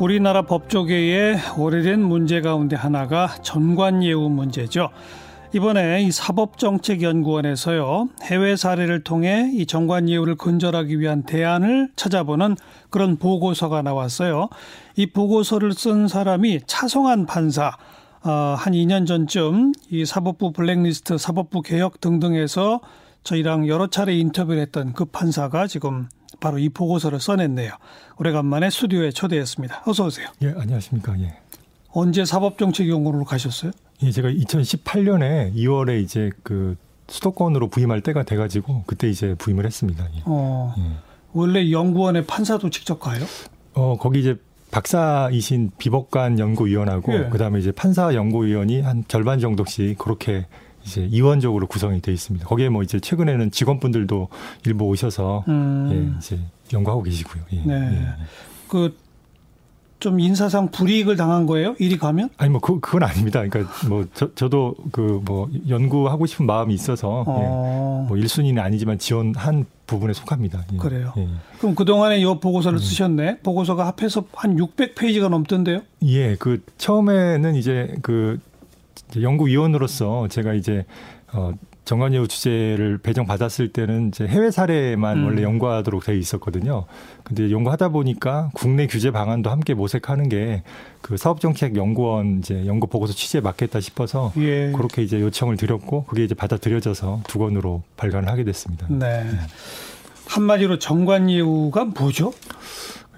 우리나라 법조계의 오래된 문제 가운데 하나가 전관예우 문제죠. 이번에 이 사법정책연구원에서요 해외 사례를 통해 이 정관예우를 근절하기 위한 대안을 찾아보는 그런 보고서가 나왔어요. 이 보고서를 쓴 사람이 차성한 판사. 어, 한 2년 전쯤 이 사법부 블랙리스트, 사법부 개혁 등등에서 저희랑 여러 차례 인터뷰를 했던 그 판사가 지금 바로 이 보고서를 써냈네요. 오래간만에 스튜디오에 초대했습니다. 어서 오세요. 예, 안녕하십니까. 예. 언제 사법정책연구원으로 가셨어요? 예, 제가 2018년에 2월에 이제 그 수도권으로 부임할 때가 돼가지고 그때 이제 부임을 했습니다. 예. 어, 예. 원래 연구원에 판사도 직접 가요? 어, 거기 이제 박사이신 비법관 연구위원하고 예. 그다음에 이제 판사 연구위원이 한 절반 정도씩 그렇게 이제 이원적으로 구성이 돼 있습니다. 거기에 뭐 이제 최근에는 직원분들도 일부 오셔서 음. 예, 이제 연구하고 계시고요. 예. 네. 예. 그좀 인사상 불이익을 당한 거예요? 이리 가면? 아니 뭐 그, 그건 아닙니다. 그러니까 뭐 저, 저도 그 뭐 연구하고 싶은 마음이 있어서 예. 어. 예. 뭐 1순위는 아니지만 지원한 부분에 속합니다. 예. 그래요. 예. 그럼 그동안에 이 보고서를 음. 쓰셨네. 보고서가 합해서 한 600페이지가 넘던데요? 예. 그 처음에는 이제 그 연구위원으로서 제가 이제 어 정관예우 주제를 배정받았을 때는 이제 해외 사례만 음. 원래 연구하도록 되어 있었거든요. 근데 연구하다 보니까 국내 규제 방안도 함께 모색하는 게 그 사업정책연구원 이제 연구 보고서 취지에 맞겠다 싶어서 예. 그렇게 이제 요청을 드렸고 그게 이제 받아들여져서 두 권으로 발간을 하게 됐습니다. 네. 네. 한마디로 정관예우가 뭐죠?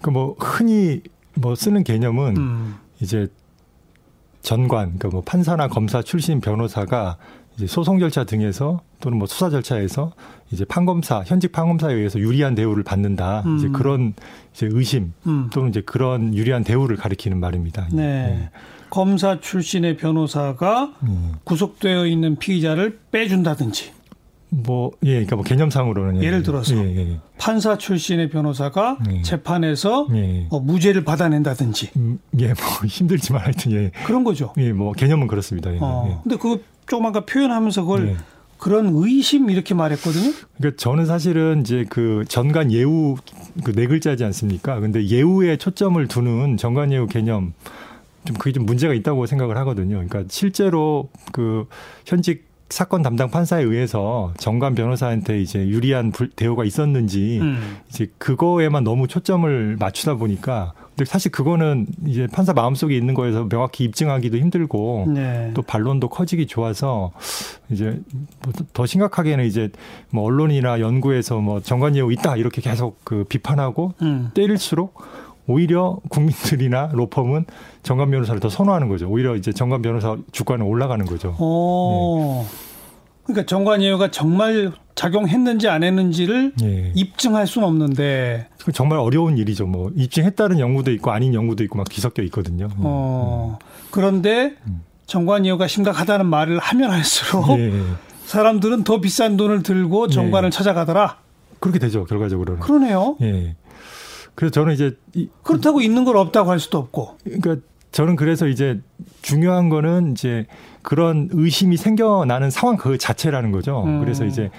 그뭐 흔히 뭐 쓰는 개념은 음. 이제 전관, 그러니까 뭐 판사나 검사 출신 변호사가 이제 소송 절차 등에서 또는 뭐 수사 절차에서 이제 판검사 현직 판검사에 의해서 유리한 대우를 받는다 음. 이제 그런 이제 의심 음. 또는 이제 그런 유리한 대우를 가리키는 말입니다. 네. 네. 검사 출신의 변호사가 음. 구속되어 있는 피의자를 빼준다든지 뭐, 예, 그러니까 뭐 개념상으로는. 예를 들어서 예, 예. 판사 출신의 변호사가 예. 재판에서 예. 뭐 무죄를 받아낸다든지. 음, 예, 뭐 힘들지만 하여튼 예. 그런 거죠. 예, 뭐 개념은 그렇습니다. 예. 어, 예. 근데 그 조금 아까 표현하면서 그걸 예. 그런 의심 이렇게 말했거든요. 그러니까 저는 사실은 이제 그 전관 예우 그 네 글자지 않습니까? 근데 예우에 초점을 두는 전관 예우 개념 좀 그게 좀 문제가 있다고 생각을 하거든요. 그러니까 실제로 그 현직 사건 담당 판사에 의해서 정관 변호사한테 이제 유리한 대우가 있었는지 음. 이제 그거에만 너무 초점을 맞추다 보니까 근데 사실 그거는 이제 판사 마음속에 있는 거에서 명확히 입증하기도 힘들고 네. 또 반론도 커지기 좋아서 이제 더 심각하게는 이제 뭐 언론이나 연구에서 뭐 정관 예우 있다 이렇게 계속 그 비판하고 음. 때릴수록 오히려 국민들이나 로펌은 정관 변호사를 더 선호하는 거죠. 오히려 이제 정관 변호사 주가는 올라가는 거죠. 네. 그러니까 정관 예우가 정말 작용했는지 안 했는지를 네. 입증할 수는 없는데 정말 어려운 일이죠. 뭐 입증했다는 연구도 있고 아닌 연구도 있고 막 뒤섞여 있거든요. 어. 음. 그런데 음. 정관 예우가 심각하다는 말을 하면 할수록 네. 사람들은 더 비싼 돈을 들고 정관을 네. 찾아가더라. 그렇게 되죠 결과적으로는. 그러네요. 예. 그래서 저는 이제 그렇다고 있는 걸 없다고 할 수도 없고. 그러니까 저는 그래서 이제 중요한 거는 이제 그런 의심이 생겨나는 상황 그 자체라는 거죠. 음. 그래서 이제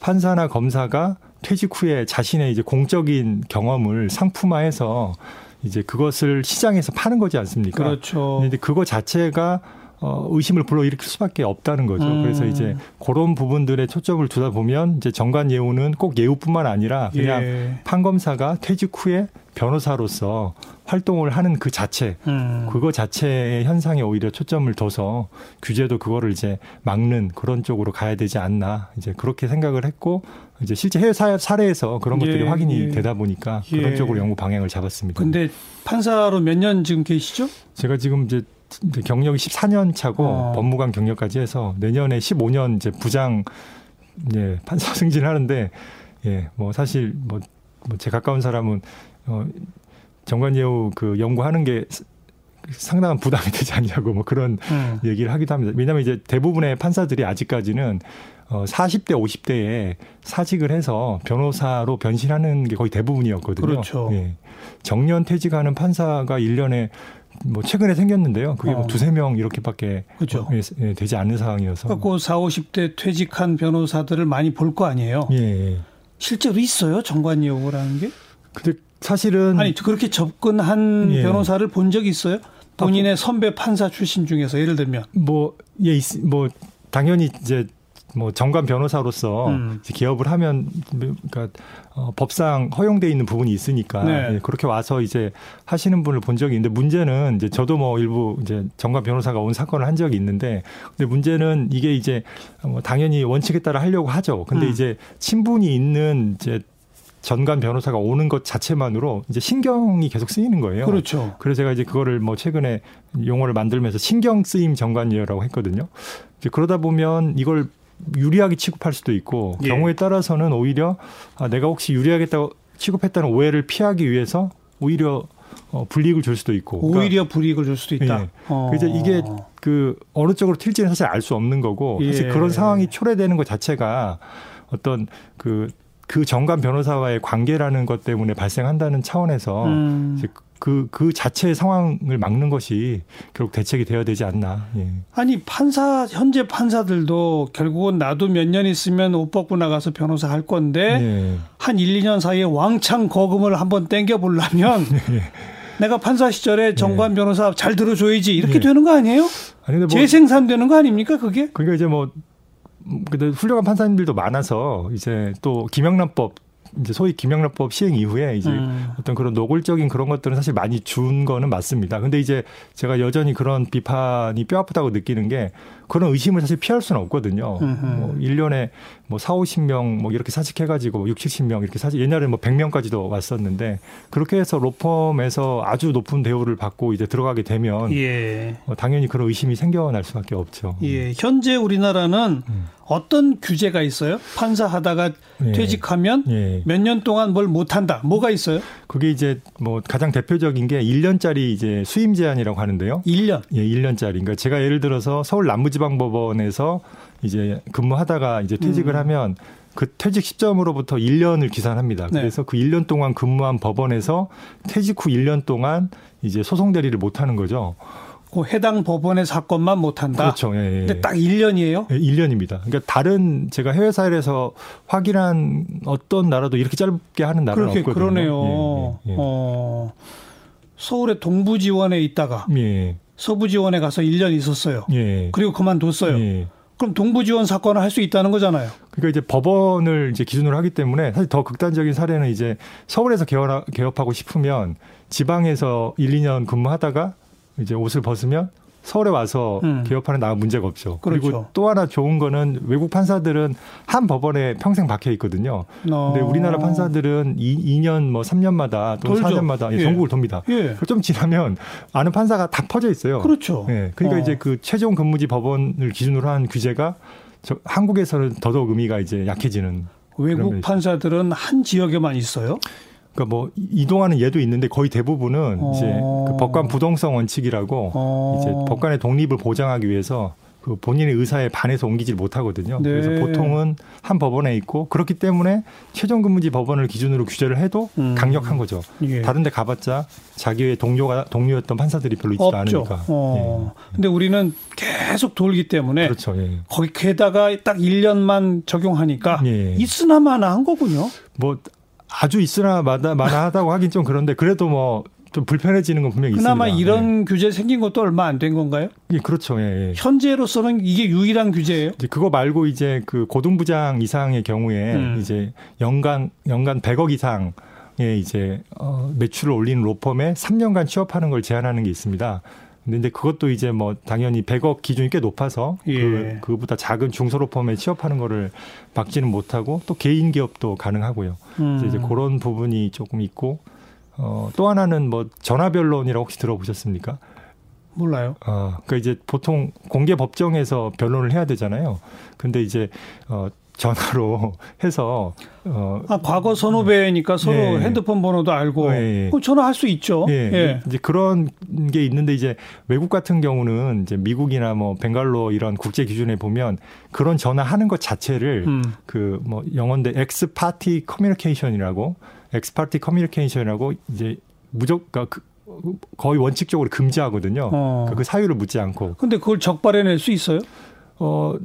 판사나 검사가 퇴직 후에 자신의 이제 공적인 경험을 상품화해서 이제 그것을 시장에서 파는 거지 않습니까? 그렇죠. 근데 그거 자체가 어, 의심을 불러일으킬 수밖에 없다는 거죠. 음. 그래서 이제 그런 부분들에 초점을 두다 보면 이제 정관 예우는 꼭 예우뿐만 아니라 그냥 예. 판검사가 퇴직 후에 변호사로서 활동을 하는 그 자체, 음. 그거 자체의 현상에 오히려 초점을 둬서 규제도 그거를 이제 막는 그런 쪽으로 가야 되지 않나 이제 그렇게 생각을 했고 이제 실제 해외 사례에서 그런 것들이 예, 확인이 예. 되다 보니까 그런 예. 쪽으로 연구 방향을 잡았습니다. 근데 판사로 몇 년 지금 계시죠? 제가 지금 이제 경력이 14년 차고 어. 법무관 경력까지 해서 내년에 15년 이제 부장 예, 판사 승진하는데 예, 뭐 사실 뭐, 뭐제 가까운 사람은 어 정관예우 그 연구하는 게 상당한 부담이 되지 않냐고 뭐 그런 음. 얘기를 하기도 합니다. 왜냐하면 이제 대부분의 판사들이 아직까지는 어 40대 50대에 사직을 해서 변호사로 변신하는 게 거의 대부분이었거든요. 그렇죠. 예. 정년 퇴직하는 판사가 1년에 뭐 최근에 생겼는데요. 그게 뭐 어. 뭐 두세 명 이렇게밖에 그렇죠. 예, 예, 되지 않는 상황이어서. 그러니까 4, 50대 퇴직한 변호사들을 많이 볼 거 아니에요. 예. 실제로 있어요. 정관예우라는 게? 근데 사실은 아니 그렇게 접근한 예. 변호사를 본 적이 있어요? 본인의 선배 판사 출신 중에서 예를 들면 뭐, 예, 있- 뭐, 당연히 이제 뭐 정관 변호사로서 음. 기업을 하면 그러니까 어, 법상 허용돼 있는 부분이 있으니까 네. 예, 그렇게 와서 이제 하시는 분을 본 적이 있는데 문제는 이제 저도 뭐 일부 이제 정관 변호사가 온 사건을 한 적이 있는데 근데 문제는 이게 이제 뭐 당연히 원칙에 따라 하려고 하죠. 근데 음. 이제 친분이 있는 이제 전관 변호사가 오는 것 자체만으로 이제 신경이 계속 쓰이는 거예요. 그렇죠. 그래서 제가 이제 그거를 뭐 최근에 용어를 만들면서 신경 쓰임 정관이라고 했거든요. 이제 그러다 보면 이걸 유리하게 취급할 수도 있고 예. 경우에 따라서는 오히려 아, 내가 혹시 유리하겠다고 취급했다는 오해를 피하기 위해서 오히려 어, 불이익을 줄 수도 있고. 그러니까 오히려 불이익을 줄 수도 있다. 예. 어. 그래서 이게 그 어느 쪽으로 튈지는 사실 알 수 없는 거고 사실 예. 그런 상황이 초래되는 것 자체가 어떤 그, 그 정관 변호사와의 관계라는 것 때문에 발생한다는 차원에서 음. 그, 그 자체의 상황을 막는 것이 결국 대책이 되어야 되지 않나. 예. 아니 판사 현재 판사들도 결국은 나도 몇 년 있으면 옷 벗고 나가서 변호사 할 건데 예. 한 1, 2년 사이에 왕창 거금을 한번 땡겨 보려면 예. 내가 판사 시절에 정관 변호사 잘 들어줘야지 이렇게 예. 되는 거 아니에요? 아니, 뭐. 재생산되는 거 아닙니까 그게? 그러니까 이제 뭐, 음, 근데 훌륭한 판사님들도 많아서 이제 또 김영란법, 이제 소위 김영란법 시행 이후에 이제 음. 어떤 그런 노골적인 그런 것들은 사실 많이 준 거는 맞습니다. 근데 이제 제가 여전히 그런 비판이 뼈 아프다고 느끼는 게 그런 의심을 사실 피할 수는 없거든요. 음흠. 뭐 1년에 뭐 4, 50명 뭐 이렇게 사직해 가지고 6, 70명 이렇게 사직, 옛날에 뭐 100명까지도 왔었는데 그렇게 해서 로펌에서 아주 높은 대우를 받고 이제 들어가게 되면 예. 어, 당연히 그런 의심이 생겨날 수밖에 없죠. 예. 현재 우리나라는 음. 어떤 규제가 있어요? 판사 하다가 예. 퇴직하면 예. 몇년 동안 뭘 못한다. 뭐가 있어요? 그게 이제 뭐 가장 대표적인 게 1년짜리 이제 수임 제한이라고 하는데요. 1년. 예, 1년짜리. 그러니까 제가 예를 들어서 서울 남부지방법원에서 이제 근무하다가 이제 퇴직을 음. 하면 그 퇴직 시점으로부터 1년을 기산합니다. 네. 그래서 그 1년 동안 근무한 법원에서 퇴직 후 1년 동안 이제 소송 대리를 못 하는 거죠. 그 해당 법원의 사건만 못한다. 그렇죠. 예, 예. 근데 딱 1년이에요? 예, 1년입니다. 그러니까 다른 제가 해외 사회에서 확인한 어떤 나라도 이렇게 짧게 하는 나라는 그렇게 없거든요. 그러네요. 예, 예, 어, 서울의 동부지원에 있다가 예. 예. 서부지원에 가서 1년 있었어요. 예. 그리고 그만뒀어요. 예. 그럼 동부지원 사건을 할 수 있다는 거잖아요. 그러니까 이제 법원을 이제 기준으로 하기 때문에 사실 더 극단적인 사례는 이제 서울에서 개업, 개업하고 싶으면 지방에서 1, 2년 근무하다가 이제 옷을 벗으면 서울에 와서 음. 개업하는 나은 문제가 없죠. 그렇죠. 그리고 또 하나 좋은 거는 외국 판사들은 한 법원에 평생 박혀 있거든요. 어. 근데 우리나라 판사들은 2, 년 뭐 3년마다 또 돌죠. 4년마다 예. 전국을 돕니다. 예. 좀 지나면 아는 판사가 다 퍼져 있어요. 그렇죠. 예. 그러니까 어. 이제 그 최종 근무지 법원을 기준으로 한 규제가 저 한국에서는 더더욱 의미가 이제 약해지는 외국 판사들은 한 지역에만 있어요. 그러니까 뭐 이동하는 예도 있는데 거의 대부분은 어. 이제 그 법관 부동성 원칙이라고 어. 이제 법관의 독립을 보장하기 위해서 그 본인의 의사에 반해서 옮기질 못하거든요. 네. 그래서 보통은 한 법원에 있고 그렇기 때문에 최종 근무지 법원을 기준으로 규제를 해도 음. 강력한 거죠. 예. 다른데 가봤자 자기의 동료가 동료였던 판사들이 별로 없죠. 않으니까. 어. 근데 우리는 계속 돌기 때문에 예. 그렇죠. 예. 거기 게다가 딱 1년만 적용하니까 예. 있으나 마나 한 거군요. 뭐 아주 있으나 마다 마나하다고 하긴 좀 그런데 그래도 뭐 좀 불편해지는 건 분명히 그나마 있습니다. 이런 규제 생긴 것도 얼마 안 된 건가요? 예, 예, 그렇죠. 예, 예. 현재로서는 이게 유일한 규제예요. 이제 그거 말고 이제 그 고등부장 이상의 경우에 음. 이제 연간 연간 100억 이상 의 이제 어 매출을 올리는 로펌에 3년간 취업하는 걸 제한하는 게 있습니다. 근데 이제 그것도 이제 뭐 당연히 100억 기준이 꽤 높아서 예. 그 그보다 작은 중소로펌에 취업하는 거를 막지는 못하고 또 개인 기업도 가능하고요. 음. 그래서 이제 그런 부분이 조금 있고 어, 또 하나는 뭐 전화변론이라고 혹시 들어보셨습니까? 몰라요. 어, 그러니까 이제 보통 공개 법정에서 변론을 해야 되잖아요. 근데 이제 어, 전화로 해서 어, 아, 과거 선후배니까 서로 예. 핸드폰 번호도 알고 예, 예. 전화할 수 있죠. 예, 예. 이제 그런 게 있는데 이제 외국 같은 경우는 이제 미국이나 뭐 벵갈로 이런 국제 기준에 보면 그런 전화하는 것 자체를 음. 그뭐 영어인데 ex parte communication이라고 ex parte communication이라고 이제 무조건 그러니까 그 거의 원칙적으로 금지하거든요. 어. 그러니까 그 사유를 묻지 않고 근데 그걸 적발해낼 수 있어요? 어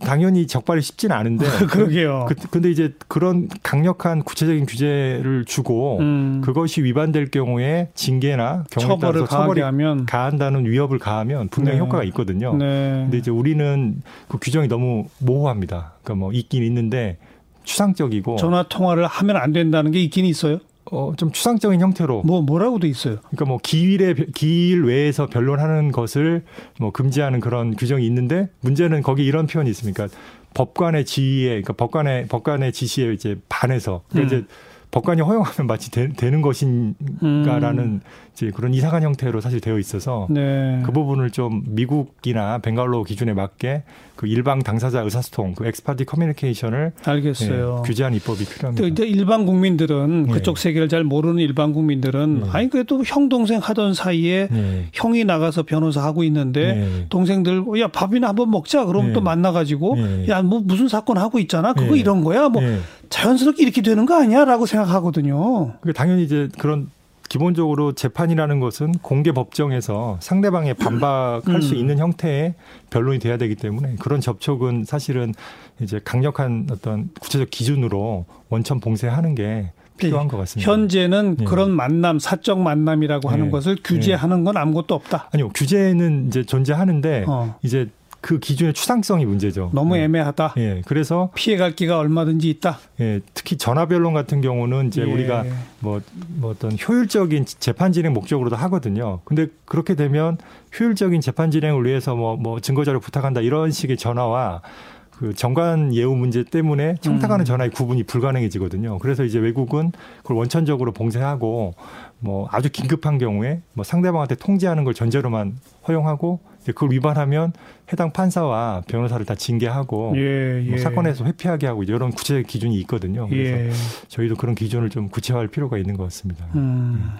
당연히 적발이 쉽지는 않은데 그러게요. 그, 근데 이제 그런 강력한 구체적인 규제를 주고 음. 그것이 위반될 경우에 징계나 경우에 따라서 처벌이 하면. 가한다는 위협을 가하면 분명히 네. 효과가 있거든요. 네. 근데 이제 우리는 그 규정이 너무 모호합니다. 그러니까 뭐 있긴 있는데 추상적이고 전화 통화를 하면 안 된다는 게 있긴 있어요. 어, 좀 추상적인 형태로. 뭐, 뭐라고 돼 있어요? 그러니까 뭐 기일에, 기일 외에서 변론하는 것을 뭐 금지하는 그런 규정이 있는데 문제는 거기 이런 표현이 있습니까? 법관의 지위에, 그러니까 법관의, 법관의 지시에 이제 반해서. 그러니까 음. 이제 법관이 허용하면 마치 되, 는 것인가라는 음. 이제 그런 이상한 형태로 사실 되어 있어서 네. 그 부분을 좀 미국이나 벵갈로 기준에 맞게 그 일방 당사자 의사소통, 그 ex parte communication을 알겠어요. 예, 규제한 입법이 필요합니다. 이제 일반 국민들은 예. 그쪽 세계를 잘 모르는 일반 국민들은 예. 아니 그래도 형 동생 하던 사이에 예. 형이 나가서 변호사 하고 있는데 예. 동생들 야 밥이나 한번 먹자 그럼 또 만나가지고 야 뭐 무슨 사건 하고 있잖아 그거 이런 거야 뭐 자연스럽게 이렇게 되는 거 아니야라고 생각하거든요. 당연히 이제 그런 기본적으로 재판이라는 것은 공개 법정에서 상대방의 반박할 음. 수 있는 형태의 변론이 돼야 되기 때문에 그런 접촉은 사실은 이제 강력한 어떤 구체적 기준으로 원천 봉쇄하는 게 필요한 것 같습니다. 현재는 예. 그런 만남, 사적 만남이라고 하는 예. 것을 규제하는 건 아무것도 없다. 아니요, 규제는 이제 존재하는데 어. 이제 그 기준의 추상성이 문제죠. 너무 네. 애매하다. 예. 그래서 피해갈 기가 얼마든지 있다. 예. 특히 전화 변론 같은 경우는 이제 예. 우리가 뭐, 뭐 어떤 효율적인 재판 진행 목적으로도 하거든요. 근데 그렇게 되면 효율적인 재판 진행을 위해서 뭐, 뭐 증거자료 부탁한다 이런 식의 전화와 그 정관 예우 문제 때문에 청탁하는 음. 전화의 구분이 불가능해지거든요. 그래서 이제 외국은 그걸 원천적으로 봉쇄하고 뭐 아주 긴급한 경우에 뭐 상대방한테 통지하는 걸 전제로만 허용하고 그걸 위반하면 해당 판사와 변호사를 다 징계하고 예, 예. 뭐 사건에서 회피하게 하고 이런 구체적 기준이 있거든요. 그래서 예. 저희도 그런 기준을 좀 구체화할 필요가 있는 것 같습니다. 음.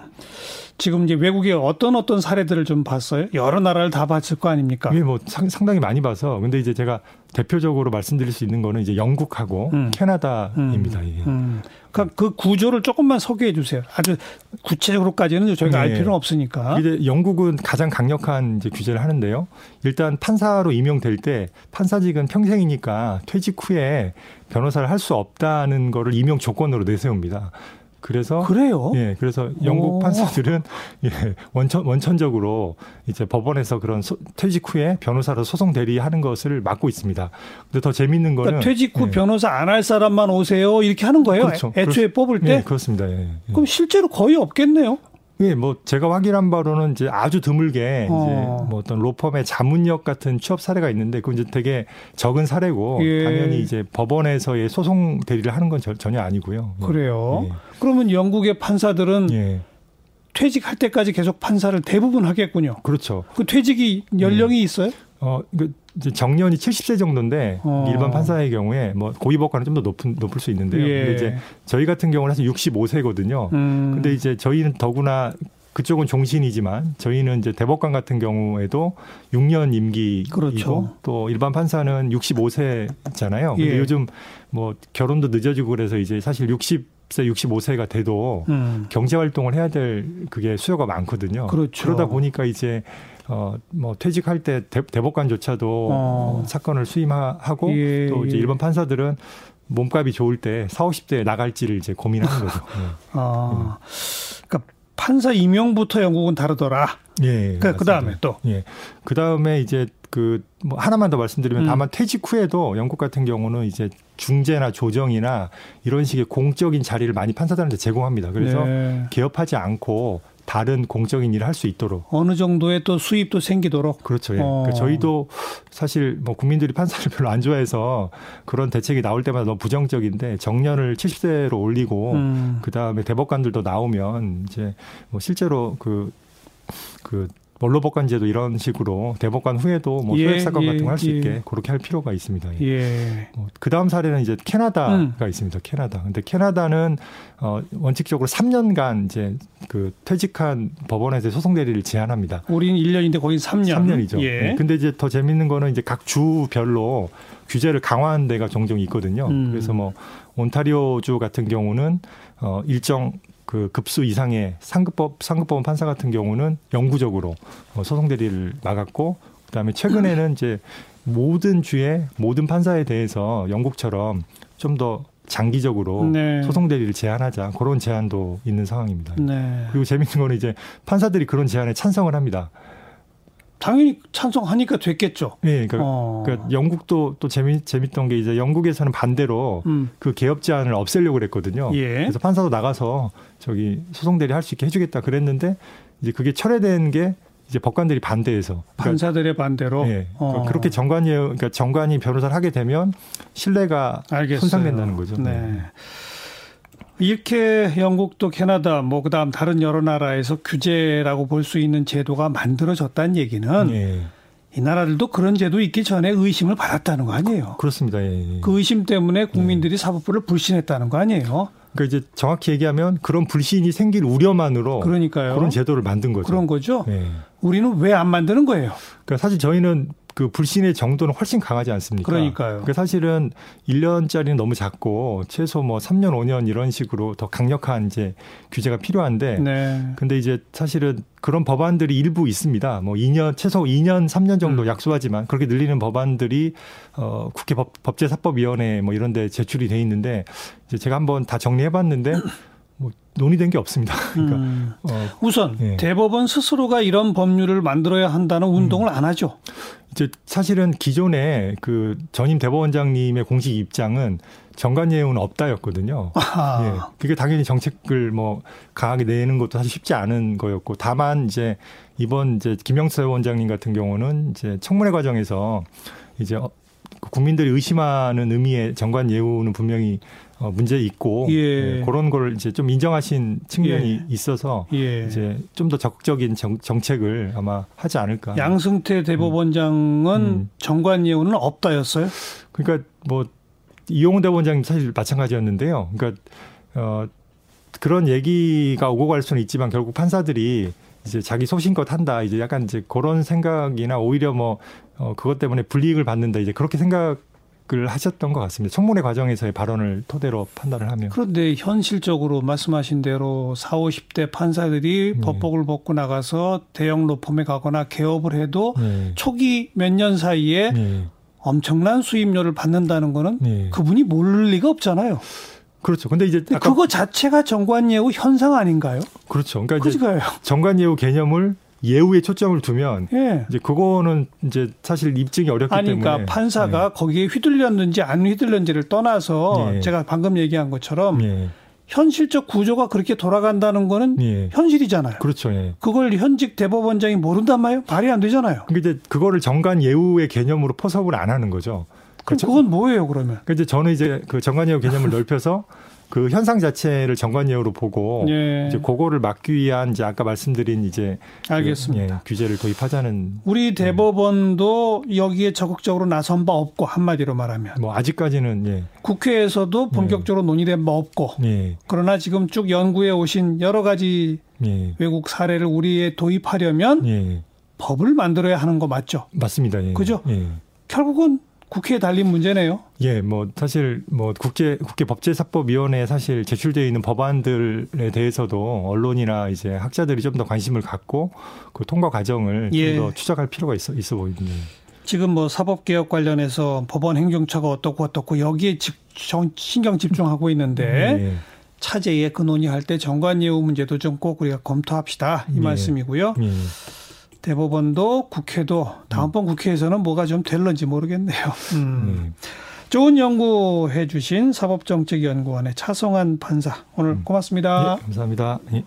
지금 이제 외국의 어떤 어떤 사례들을 좀 봤어요? 여러 나라를 다 봤을 거 아닙니까? 예, 뭐 상, 당히 많이 봐서 근데 이제 제가 대표적으로 말씀드릴 수 있는 거는 이제 영국하고 음. 캐나다입니다. 음. 음. 그러니까 그 구조를 조금만 소개해 주세요. 아주 구체적으로까지는 저희가 네. 알 필요는 없으니까. 이제 영국은 가장 강력한 이제 규제를 하는데요. 일단 판사로 임용될 때 판사직은 평생이니까 퇴직 후에 변호사를 할 수 없다는 거를 임용 조건으로 내세웁니다. 그래서 그래요? 예, 그래서 영국 오. 판사들은 예, 원천 원천적으로 이제 법원에서 그런 소, 퇴직 후에 변호사로 소송 대리하는 것을 막고 있습니다. 근데 더 재밌는 거는 그러니까 퇴직 후 예. 변호사 안 할 사람만 오세요 이렇게 하는 거예요. 그렇죠. 애초에 그렇, 뽑을 때. 예, 그렇습니다. 예, 예. 그럼 실제로 거의 없겠네요. 예, 뭐 제가 확인한 바로는 이제 아주 드물게 어. 이제 뭐 어떤 로펌의 자문역 같은 취업 사례가 있는데 그건 이제 되게 적은 사례고 예. 당연히 이제 법원에서의 소송 대리를 하는 건 전혀 아니고요. 예. 그래요. 예. 그러면 영국의 판사들은 예. 퇴직할 때까지 계속 판사를 대부분 하겠군요. 그렇죠. 그 퇴직이 연령이 예. 있어요? 어, 그 이제 정년이 70세 정도인데 어. 일반 판사의 경우에 뭐 고위법관은 좀 더 높은 높을 수 있는데요. 예. 근데 이제 저희 같은 경우는 사실 65세거든요. 음. 근데 이제 저희는 더구나 그쪽은 종신이지만 저희는 이제 대법관 같은 경우에도 6년 임기이고 그렇죠. 또 일반 판사는 65세잖아요. 근데 예. 요즘 뭐 결혼도 늦어지고 그래서 이제 사실 60세 65세가 돼도 음. 경제 활동을 해야 될 그게 수요가 많거든요. 그렇죠. 그러다 보니까 이제 어, 뭐 퇴직할 때 대, 법관조차도 어. 사건을 수임하고 예, 또 이제 예. 일반 판사들은 몸값이 좋을 때 4, 50대에 나갈지를 이제 고민하는 거죠. 네. 아. 그러니까 판사 임용부터 영국은 다르더라. 예. 그, 그 다음에 또. 예. 그 다음에 이제 그, 뭐 하나만 더 말씀드리면 음. 다만 퇴직 후에도 영국 같은 경우는 이제 중재나 조정이나 이런 식의 공적인 자리를 많이 판사들한테 제공합니다. 그래서 네. 개업하지 않고 다른 공적인 일을 할 수 있도록 어느 정도의 또 수입도 생기도록 그렇죠. 예. 어. 그러니까 저희도 사실 뭐 국민들이 판사를 별로 안 좋아해서 그런 대책이 나올 때마다 너무 부정적인데 정년을 70세로 올리고 음. 그 다음에 대법관들도 나오면 이제 뭐 실제로 그그 그 원로법관제도 이런 식으로 대법관 후에도 뭐 예, 소액 사건 예, 같은 거 할수 예. 있게 그렇게 할 필요가 있습니다. 예. 예. 뭐 그 다음 사례는 이제 캐나다가 음. 있습니다. 캐나다. 근데 캐나다는 어 원칙적으로 3년간 이제 그 퇴직한 법원에서 소송 대리를 제한합니다. 우리는 1년인데 거긴 3년. 3년이죠. 예. 네. 근데 이제 더 재밌는 거는 이제 각 주별로 규제를 강화한 데가 종종 있거든요. 음. 그래서 뭐 온타리오주 같은 경우는 어 일정 그 급수 이상의 상급법 상급법원 판사 같은 경우는 영구적으로 어, 소송 대리를 막았고 그다음에 최근에는 이제 모든 주의 모든 판사에 대해서 영국처럼 좀더 장기적으로 네. 소송 대리를 제한하자 그런 제안도 있는 상황입니다. 네. 그리고 재밌는 거는 이제 판사들이 그런 제안에 찬성을 합니다. 당연히 찬성하니까 됐겠죠. 예, 그러니까, 어. 그러니까 영국도 또 재미 재밌던 게 이제 영국에서는 반대로 음. 그 개업 제한을 없애려고 그랬거든요. 예. 그래서 판사도 나가서 저기 소송 대리 할 수 있게 해주겠다 그랬는데 이제 그게 철회된 게 이제 법관들이 반대해서 그러니까 판사들의 반대로. 예, 어. 그렇게 정관이 그러니까 정관이 변호사를 하게 되면 신뢰가 알겠어요. 손상된다는 거죠. 네. 이렇게 영국도 캐나다 뭐 그다음 다른 여러 나라에서 규제라고 볼 수 있는 제도가 만들어졌다는 얘기는 예, 이 나라들도 그런 제도 있기 전에 의심을 받았다는 거 아니에요. 그 렇습니다. 예, 예. 그 의심 때문에 국민들이 사법부를 불신했다는 거 아니에요. 그러니까 이제 정확히 얘기하면 그런 불신이 생길 우려만으로 그러니까요. 그런 제도를 만든 거죠. 그런 거죠. 예. 우리는 왜 안 만드는 거예요? 그러니까 사실 저희는 그 불신의 정도는 훨씬 강하지 않습니까? 그러니까요. 그러니까 사실은 1년짜리는 너무 작고 최소 뭐 3년, 5년 이런 식으로 더 강력한 이제 규제가 필요한데 네. 근데 이제 사실은 그런 법안들이 일부 있습니다. 뭐 2년 최소 2년, 3년 정도 음. 약소하지만 그렇게 늘리는 법안들이 어 국회 법, 법제사법위원회 뭐 이런 데 제출이 돼 있는데 이제 제가 한번 다 정리해 봤는데 뭐 논의된 게 없습니다. 그러니까 음. 어 우선 예. 대법원 스스로가 이런 법률을 만들어야 한다는 운동을 안 하죠. 이제 사실은 기존에 그 전임 대법원장님의 공식 입장은 정관 예우는 없다였거든요. 아하. 예. 그게 당연히 정책을 뭐 강하게 내는 것도 사실 쉽지 않은 거였고 다만 이제 이번 이제 김영수 원장님 같은 경우는 이제 청문회 과정에서 이제 어, 국민들이 의심하는 의미의 정관 예우는 분명히 어, 문제 있고 예. 예, 그런 걸 이제 좀 인정하신 측면이 예. 있어서 예. 이제 좀 더 적극적인 정, 정책을 아마 하지 않을까. 양승태 대법원장은 음. 정관 예우는 없다였어요. 그러니까 뭐 이용훈 대법원장님 사실 마찬가지였는데요. 그러니까 어 그런 얘기가 오고 갈 수는 있지만 결국 판사들이 이제 자기 소신껏 한다. 이제 약간 이제 그런 생각이나 오히려 뭐 어, 그것 때문에 불이익을 받는다. 이제 그렇게 생각 을 하셨던 것 같습니다. 청문회 과정에서의 발언을 토대로 판단을 하면. 그런데 현실적으로 말씀하신 대로 4, 50대 판사들이 네. 법복을 벗고 나가서 대형 로펌에 가거나 개업을 해도 네. 초기 몇 년 사이에 네. 엄청난 수입료를 받는다는 거는 네. 그분이 모를 리가 없잖아요. 그렇죠. 근데 이제 근데 그거 자체가 정관예우 현상 아닌가요? 그렇죠. 그러니까 이제 그지가요. 정관 예우 개념을 예우에 초점을 두면 예. 이제 그거는 이제 사실 입증이 어렵기 아니, 때문에 그러니까 판사가 거기에 휘둘렸는지 안 휘둘렸는지를 떠나서 네. 제가 방금 얘기한 것처럼 예. 현실적 구조가 그렇게 돌아간다는 거는 예. 현실이잖아요. 그렇죠. 예. 그걸 현직 대법원장이 모른단 말이에요? 말이 안 되잖아요. 그러니까 이제 그거를 정관 예우의 개념으로 포섭을 안 하는 거죠. 그럼 그렇죠? 그건 뭐예요, 그러면? 그러니까 이제 저는 이제 그 정관 예우 개념을 넓혀서 그 현상 자체를 정관 예우로 보고 예. 이제 그거를 막기 위한 이제 아까 말씀드린 이제 그, 알겠습니다. 예, 규제를 도입하자는 우리 대법원도 여기에 적극적으로 나선 바 없고 한마디로 말하면 뭐 아직까지는 예. 국회에서도 본격적으로 논의된 바 없고 예. 그러나 지금 쭉 연구해 오신 여러 가지 예. 외국 사례를 우리에 도입하려면 예. 법을 만들어야 하는 거 맞죠? 맞습니다. 예. 그죠? 예. 결국은 국회에 달린 문제네요. 예, 뭐 사실 뭐 국제 국회 법제사법위원회에 사실 제출되어 있는 법안들에 대해서도 언론이나 이제 학자들이 좀 더 관심을 갖고 그 통과 과정을 예. 좀더 추적할 필요가 있어 있어 보입니다. 지금 뭐 사법개혁 관련해서 법원 행정처가 어떻고 어떻고 여기에 집, 정- 신경 집중하고 있는데 예. 차제에 그 논의할 때 정관 예우 문제도 좀 꼭 우리가 검토합시다 이 예. 말씀이고요. 예. 대법원도 국회도 다음번 국회에서는 뭐가 좀 될런지 모르겠네요. 음. 예. 좋은 연구 해 주신 사법정책연구원의 차성한 판사 오늘 음. 고맙습니다. 예, 감사합니다. 예.